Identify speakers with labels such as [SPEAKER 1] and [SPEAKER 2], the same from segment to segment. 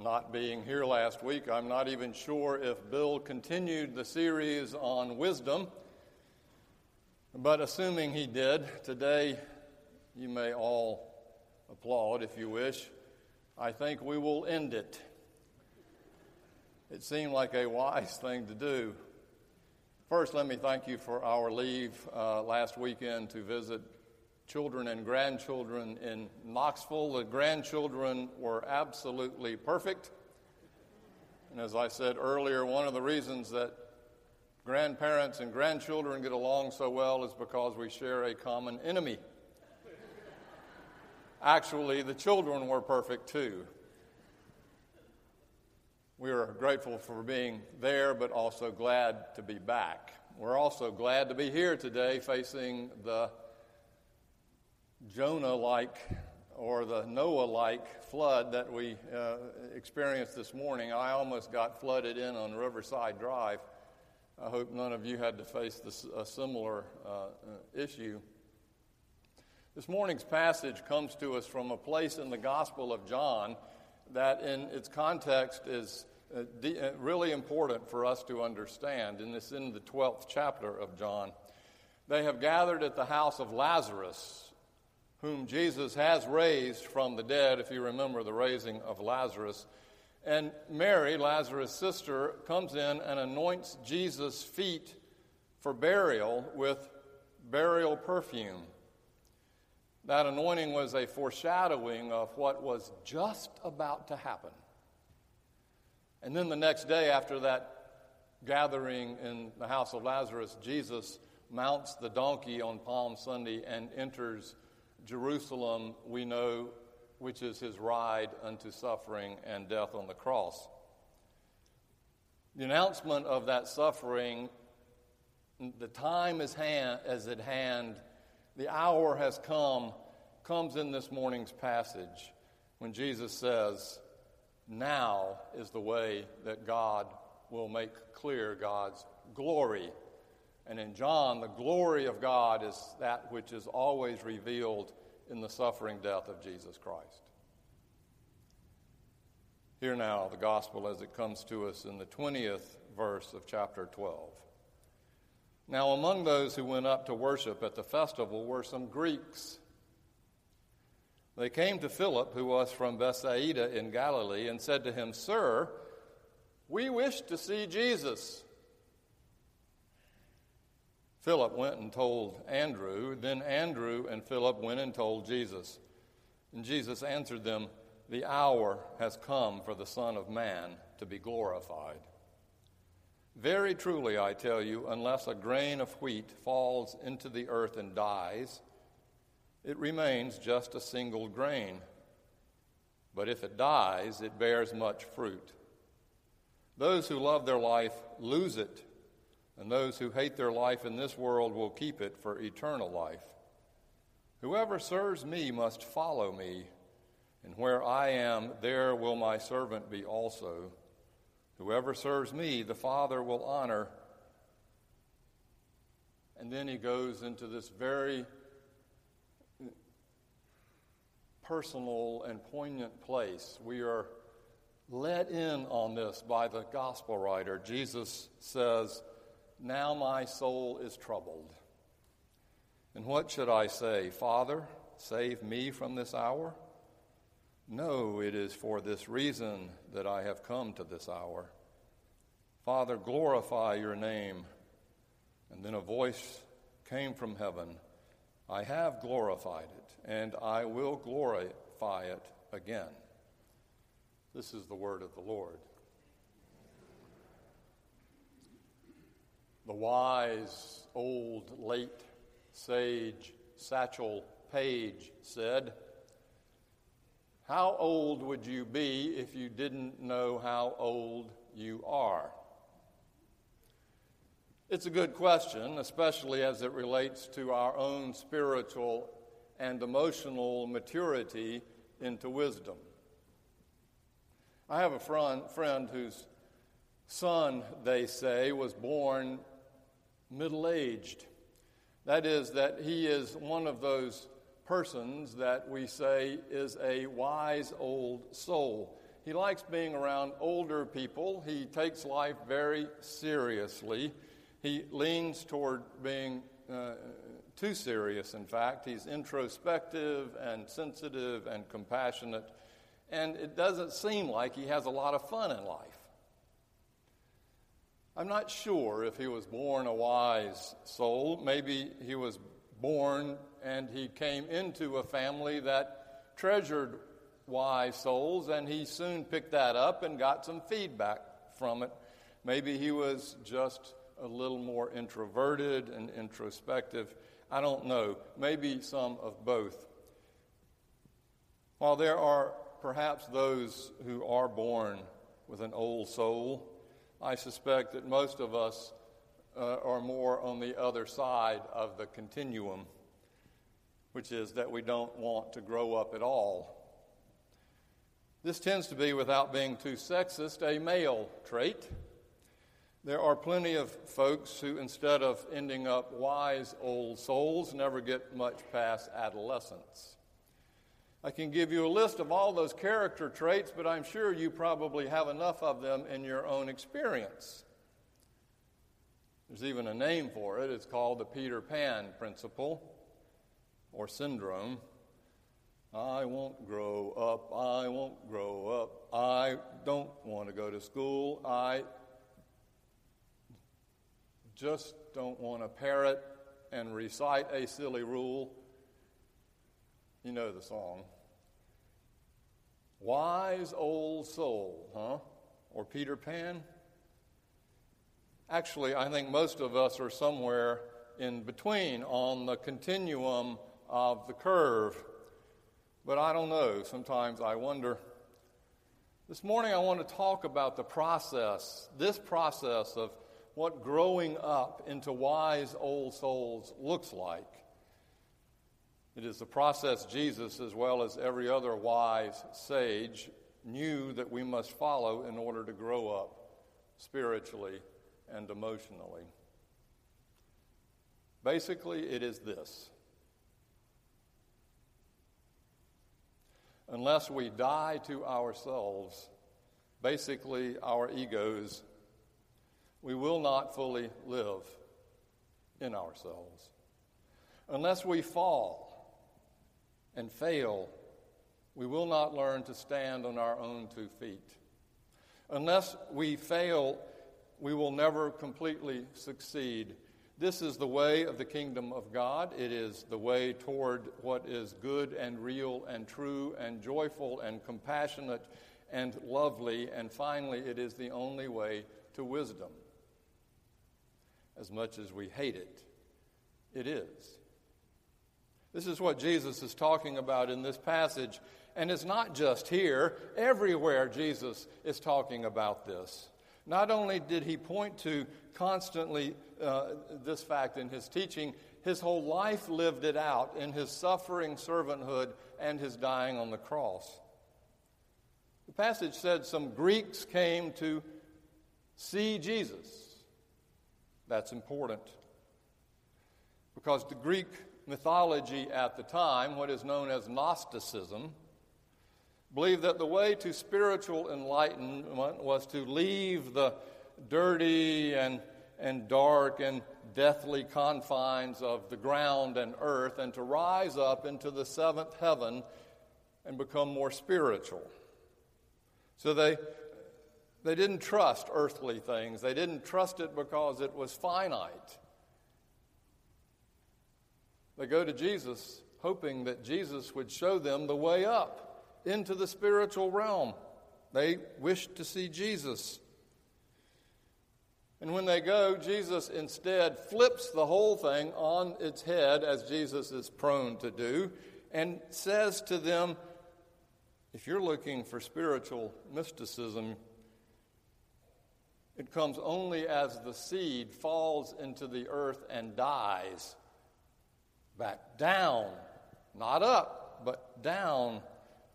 [SPEAKER 1] not being here last week, I'm not even sure if Bill continued the series on wisdom. But assuming he did, today you may all applaud if you wish. I think we will end it. It seemed like a wise thing to do. First, let me thank you for our leave uh, last weekend to visit children and grandchildren in Knoxville. The grandchildren were absolutely perfect. And as I said earlier, one of the reasons that grandparents and grandchildren get along so well is because we share a common enemy. Actually, the children were perfect too. We are grateful for being there, but also glad to be back. We're also glad to be here today facing the Jonah like or the Noah like flood that we uh, experienced this morning. I almost got flooded in on Riverside Drive. I hope none of you had to face this, a similar uh, issue. This morning's passage comes to us from a place in the Gospel of John that, in its context, is uh, uh, really important for us to understand, and it's in the 12th chapter of John. They have gathered at the house of Lazarus, whom Jesus has raised from the dead, if you remember the raising of Lazarus. And Mary, Lazarus' sister, comes in and anoints Jesus' feet for burial with burial perfume. That anointing was a foreshadowing of what was just about to happen. And then the next day, after that gathering in the house of Lazarus, Jesus mounts the donkey on Palm Sunday and enters Jerusalem, we know, which is his ride unto suffering and death on the cross. The announcement of that suffering, the time is, hand, is at hand, the hour has come, comes in this morning's passage when Jesus says, Now is the way that God will make clear God's glory and in John, the glory of God is that which is always revealed in the suffering death of Jesus Christ. Hear now the gospel as it comes to us in the 20th verse of chapter 12. Now, among those who went up to worship at the festival were some Greeks. They came to Philip, who was from Bethsaida in Galilee, and said to him, Sir, we wish to see Jesus. Philip went and told Andrew. Then Andrew and Philip went and told Jesus. And Jesus answered them, The hour has come for the Son of Man to be glorified. Very truly, I tell you, unless a grain of wheat falls into the earth and dies, it remains just a single grain. But if it dies, it bears much fruit. Those who love their life lose it and those who hate their life in this world will keep it for eternal life. Whoever serves me must follow me, and where I am, there will my servant be also. Whoever serves me, the Father will honor. And then he goes into this very personal and poignant place. We are let in on this by the gospel writer. Jesus says, now my soul is troubled. And what should I say? Father, save me from this hour? No, it is for this reason that I have come to this hour. Father, glorify your name. And then a voice came from heaven I have glorified it, and I will glorify it again. This is the word of the Lord. the wise old late sage Satchel Paige said, How old would you be if you didn't know how old you are? It's a good question, especially as it relates to our own spiritual and emotional maturity into wisdom. I have a friend, friend whose son, they say, was born middle aged. That is, that he is one of those persons that we say is a wise old soul. He likes being around older people. He takes life very seriously. He leans toward being uh, too serious, in fact. He's introspective and sensitive and compassionate. And it doesn't seem like he has a lot of fun in life. I'm not sure if he was born a wise soul. Maybe he was born and he came into a family that treasured wise souls, and he soon picked that up and got some feedback from it. Maybe he was just a little more introverted and introspective. I don't know. Maybe some of both. While there are perhaps those who are born with an old soul, I suspect that most of us uh, are more on the other side of the continuum, which is that we don't want to grow up at all. This tends to be, without being too sexist, a male trait. There are plenty of folks who, instead of ending up wise old souls, never get much past adolescence. I can give you a list of all those character traits, but I'm sure you probably have enough of them in your own experience. There's even a name for it. It's called the Peter Pan principle or syndrome. I won't grow up. I won't grow up. I don't want to go to school. I just don't want to parrot and recite a silly rule you know the song. Wise old soul, huh? Or Peter Pan? Actually, I think most of us are somewhere in between on the continuum of the curve. But I don't know. Sometimes I wonder. This morning, I want to talk about the process, this process of what growing up into wise old souls looks like. It is the process Jesus, as well as every other wise sage, knew that we must follow in order to grow up spiritually and emotionally. Basically, it is this unless we die to ourselves, basically our egos, we will not fully live in ourselves. Unless we fall, and fail, we will not learn to stand on our own two feet. Unless we fail, we will never completely succeed. This is the way of the kingdom of God. It is the way toward what is good and real and true and joyful and compassionate and lovely. And finally, it is the only way to wisdom. As much as we hate it, it is. This is what Jesus is talking about in this passage. And it's not just here, everywhere Jesus is talking about this. Not only did he point to constantly uh, this fact in his teaching, his whole life lived it out in his suffering servanthood and his dying on the cross. The passage said some Greeks came to see Jesus. That's important because the Greek mythology at the time, what is known as Gnosticism, believed that the way to spiritual enlightenment was to leave the dirty and, and dark and deathly confines of the ground and earth and to rise up into the seventh heaven and become more spiritual. So they, they didn't trust earthly things, they didn't trust it because it was finite. They go to Jesus hoping that Jesus would show them the way up into the spiritual realm. They wish to see Jesus. And when they go, Jesus instead flips the whole thing on its head, as Jesus is prone to do, and says to them, If you're looking for spiritual mysticism, it comes only as the seed falls into the earth and dies back down, not up, but down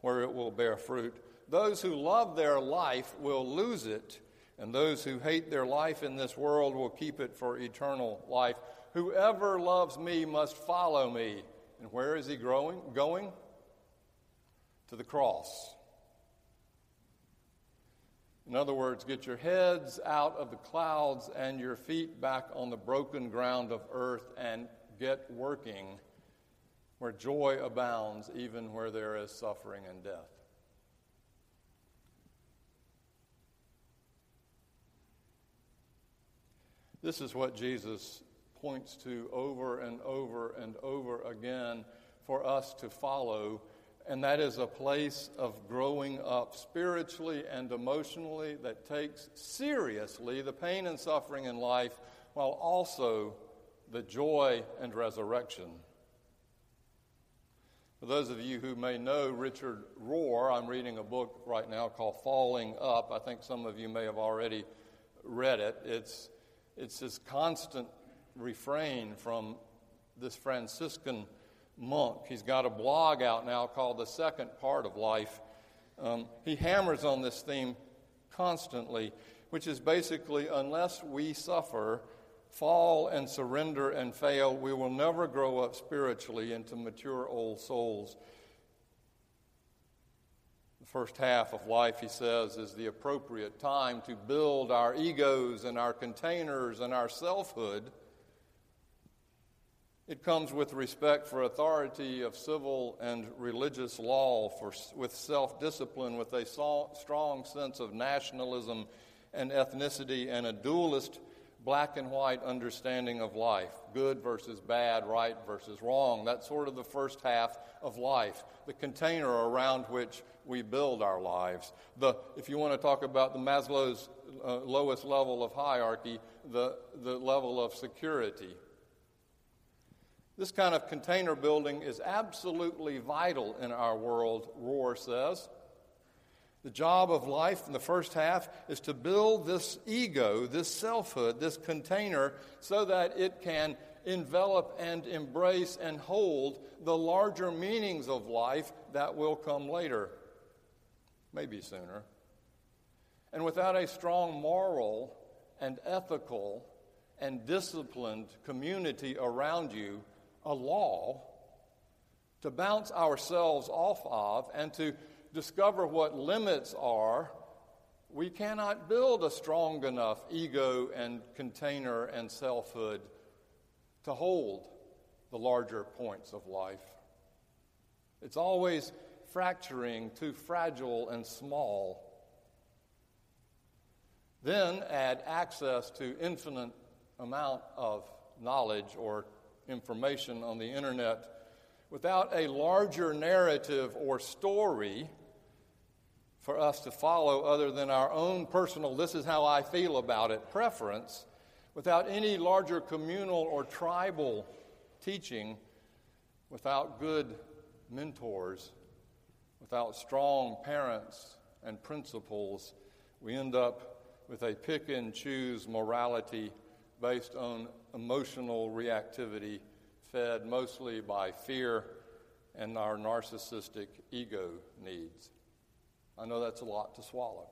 [SPEAKER 1] where it will bear fruit. Those who love their life will lose it, and those who hate their life in this world will keep it for eternal life. Whoever loves me must follow me. And where is he growing, going? To the cross. In other words, get your heads out of the clouds and your feet back on the broken ground of earth and get working, where joy abounds even where there is suffering and death. This is what Jesus points to over and over and over again for us to follow, and that is a place of growing up spiritually and emotionally that takes seriously the pain and suffering in life while also the joy and resurrection. For those of you who may know Richard Rohr, I'm reading a book right now called Falling Up. I think some of you may have already read it. It's, it's this constant refrain from this Franciscan monk. He's got a blog out now called The Second Part of Life. Um, he hammers on this theme constantly, which is basically unless we suffer, fall and surrender and fail, we will never grow up spiritually into mature old souls. The first half of life, he says, is the appropriate time to build our egos and our containers and our selfhood. It comes with respect for authority of civil and religious law, for, with self discipline, with a strong sense of nationalism and ethnicity, and a dualist black and white understanding of life good versus bad, right versus wrong. That's sort of the first half of life, the container around which we build our lives. The, if you want to talk about the Maslow's uh, lowest level of hierarchy, the, the level of security. This kind of container building is absolutely vital in our world, Rohr says. The job of life in the first half is to build this ego, this selfhood, this container, so that it can envelop and embrace and hold the larger meanings of life that will come later, maybe sooner. And without a strong moral and ethical and disciplined community around you, a law to bounce ourselves off of and to discover what limits are, we cannot build a strong enough ego and container and selfhood to hold the larger points of life. It's always fracturing too fragile and small. Then add access to infinite amount of knowledge or information on the internet without a larger narrative or story for us to follow other than our own personal, this is how I feel about it, preference, without any larger communal or tribal teaching, without good mentors, without strong parents and principles, we end up with a pick and choose morality based on emotional reactivity fed mostly by fear and our narcissistic ego needs. I know that's a lot to swallow.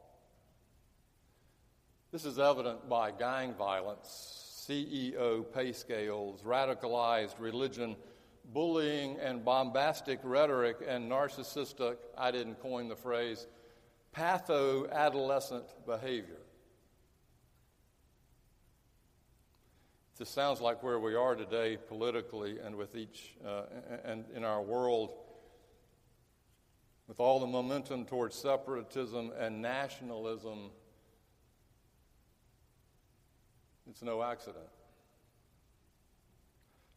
[SPEAKER 1] This is evident by gang violence, CEO pay scales, radicalized religion, bullying and bombastic rhetoric, and narcissistic, I didn't coin the phrase, patho adolescent behavior. This sounds like where we are today politically and with each uh, and in our world with all the momentum towards separatism and nationalism, it's no accident.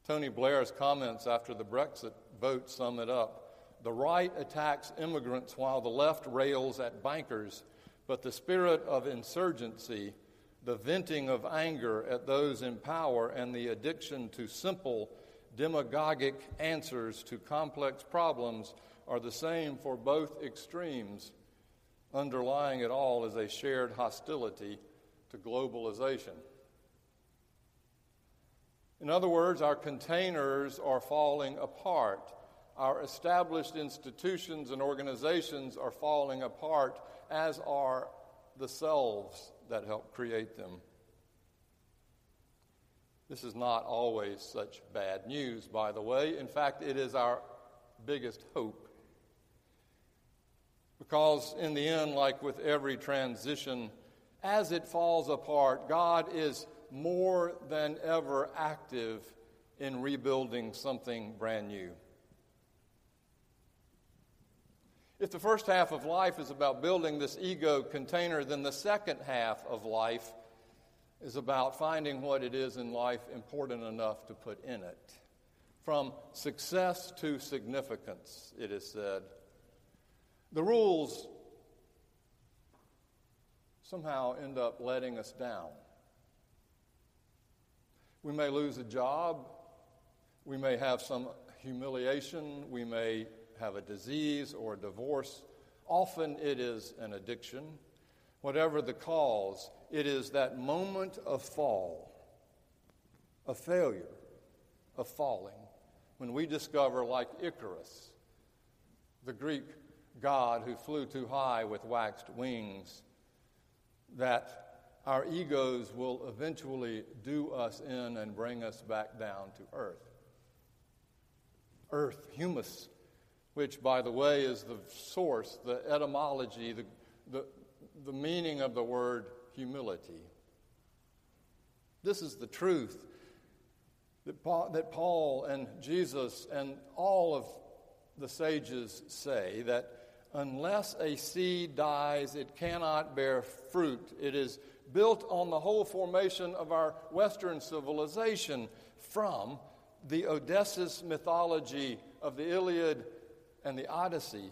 [SPEAKER 1] Tony Blair's comments after the Brexit vote sum it up. The right attacks immigrants while the left rails at bankers, but the spirit of insurgency, the venting of anger at those in power, and the addiction to simple, demagogic answers to complex problems are the same for both extremes. Underlying it all is a shared hostility to globalization. In other words, our containers are falling apart. Our established institutions and organizations are falling apart, as are the selves that help create them. This is not always such bad news, by the way. In fact, it is our biggest hope because in the end, like with every transition, as it falls apart, God is more than ever active in rebuilding something brand new. If the first half of life is about building this ego container, then the second half of life is about finding what it is in life important enough to put in it. From success to significance, it is said the rules somehow end up letting us down. We may lose a job. We may have some humiliation. We may have a disease or a divorce. Often it is an addiction. Whatever the cause, it is that moment of fall, of failure, of falling, when we discover, like Icarus, the Greek God who flew too high with waxed wings, that our egos will eventually do us in and bring us back down to earth. Earth, humus, which, by the way, is the source, the etymology, the, the, the meaning of the word humility. This is the truth that Paul, that Paul and Jesus and all of the sages say that Unless a seed dies, it cannot bear fruit. It is built on the whole formation of our Western civilization from the Odysseus mythology of the Iliad and the Odyssey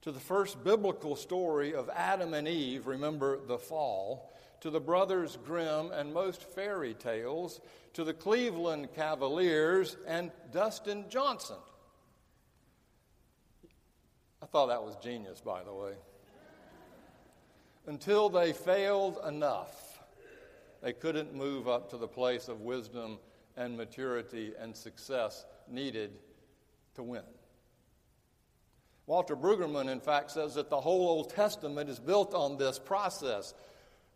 [SPEAKER 1] to the first biblical story of Adam and Eve, remember the fall, to the Brothers Grimm and most fairy tales, to the Cleveland Cavaliers and Dustin Johnson thought that was genius, by the way. Until they failed enough, they couldn't move up to the place of wisdom and maturity and success needed to win. Walter Brueggemann, in fact, says that the whole Old Testament is built on this process.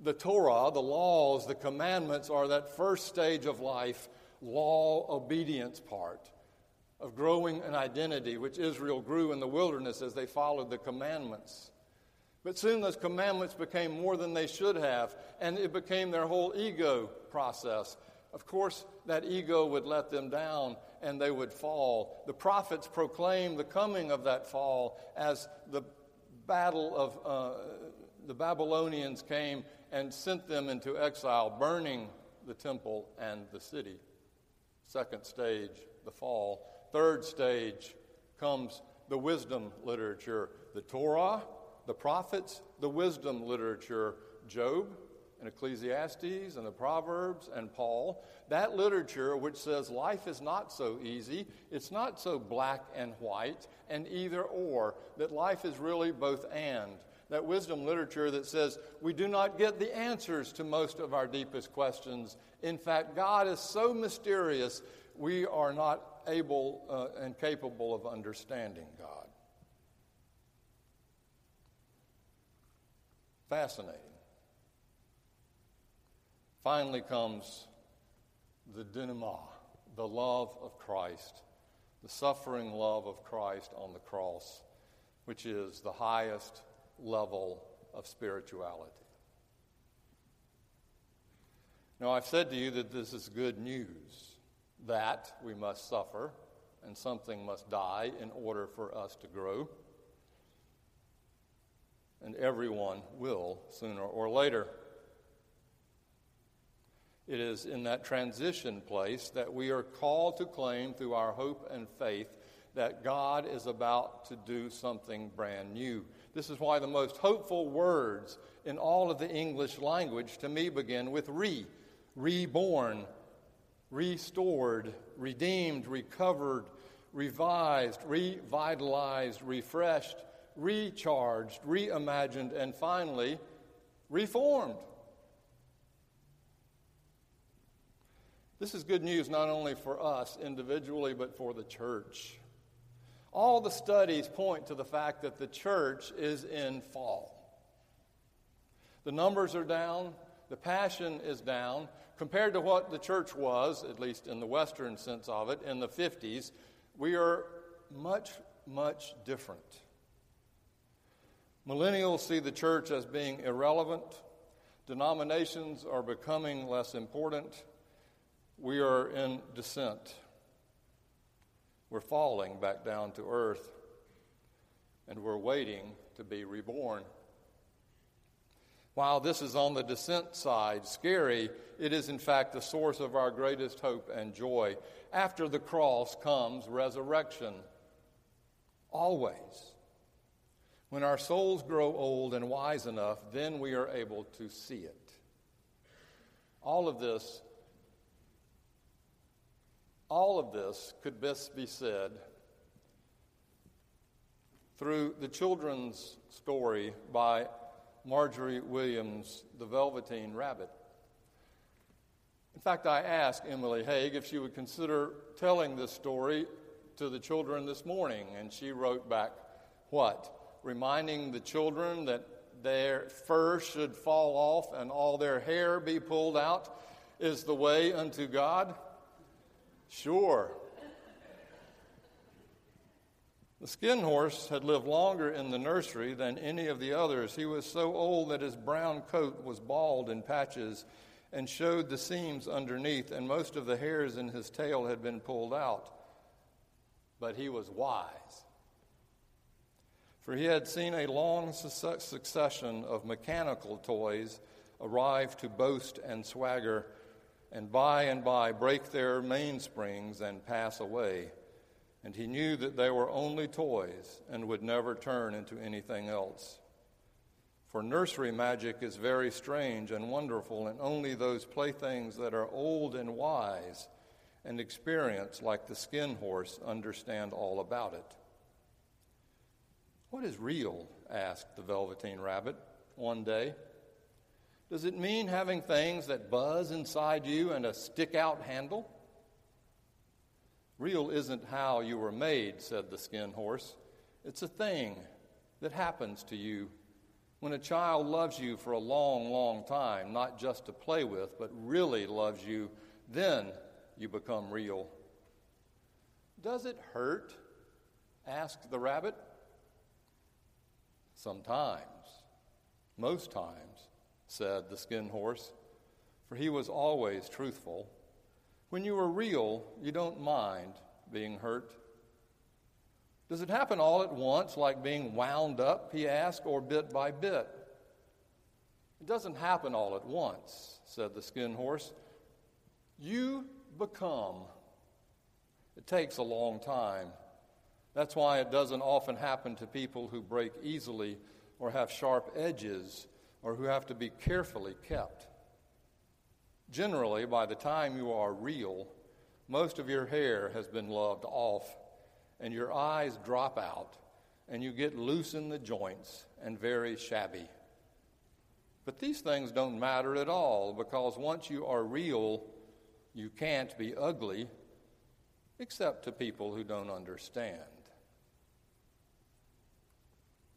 [SPEAKER 1] The Torah, the laws, the commandments are that first stage of life, law obedience part of growing an identity, which Israel grew in the wilderness as they followed the commandments. But soon those commandments became more than they should have, and it became their whole ego process. Of course, that ego would let them down and they would fall. The prophets proclaimed the coming of that fall as the battle of uh, the Babylonians came and sent them into exile, burning the temple and the city. Second stage, the fall. Third stage comes the wisdom literature the Torah, the prophets, the wisdom literature, Job and Ecclesiastes and the Proverbs and Paul. That literature which says life is not so easy, it's not so black and white and either or, that life is really both and. That wisdom literature that says we do not get the answers to most of our deepest questions. In fact, God is so mysterious, we are not able uh, and capable of understanding God. Fascinating. Finally comes the denouement, the love of Christ, the suffering love of Christ on the cross, which is the highest level of spirituality. Now, I've said to you that this is good news that we must suffer and something must die in order for us to grow. And everyone will sooner or later. It is in that transition place that we are called to claim through our hope and faith that God is about to do something brand new. This is why the most hopeful words in all of the English language to me begin with re, reborn, restored, redeemed, recovered, revised, revitalized, refreshed, recharged, reimagined, and finally, reformed. This is good news not only for us individually, but for the church. All the studies point to the fact that the church is in fall. The numbers are down, the passion is down, compared to what the church was, at least in the Western sense of it, in the 50s, we are much, much different. Millennials see the church as being irrelevant. Denominations are becoming less important. We are in descent. We're falling back down to earth, and we're waiting to be reborn. While this is on the descent side, scary, it is, in fact, the source of our greatest hope and joy. After the cross comes resurrection. Always. When our souls grow old and wise enough, then we are able to see it. All of this, all of this could best be said through the children's story by Margery Williams, The Velveteen Rabbit fact, I asked Emily Haig if she would consider telling this story to the children this morning, and she wrote back, What? Reminding the children that their fur should fall off and all their hair be pulled out is the way unto God? Sure. The skin horse had lived longer in the nursery than any of the others. He was so old that his brown coat was bald in patches and showed the seams underneath, and most of the hairs in his tail had been pulled out. But he was wise, for he had seen a long succession of mechanical toys arrive to boast and swagger, and by and by break their mainsprings and pass away. And he knew that they were only toys and would never turn into anything else. For nursery magic is very strange and wonderful, and only those playthings that are old and wise and experienced, like the skin horse, understand all about it. What is real? asked the Velveteen Rabbit one day. Does it mean having things that buzz inside you and a stick out handle? Real isn't how you were made, said the skin horse. It's a thing that happens to you when a child loves you for a long, long time, not just to play with, but really loves you, then you become real. Does it hurt? asked the rabbit. Sometimes, most times, said the skin horse, for he was always truthful. When you are real, you don't mind being hurt. Does it happen all at once, like being wound up, he asked, or bit by bit? It doesn't happen all at once, said the skin horse. You become. It takes a long time. That's why it doesn't often happen to people who break easily or have sharp edges or who have to be carefully kept. Generally, by the time you are real, most of your hair has been loved off and your eyes drop out, and you get loose in the joints and very shabby. But these things don't matter at all because once you are real, you can't be ugly except to people who don't understand.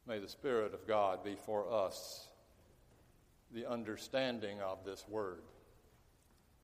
[SPEAKER 1] May the Spirit of God be for us the understanding of this word.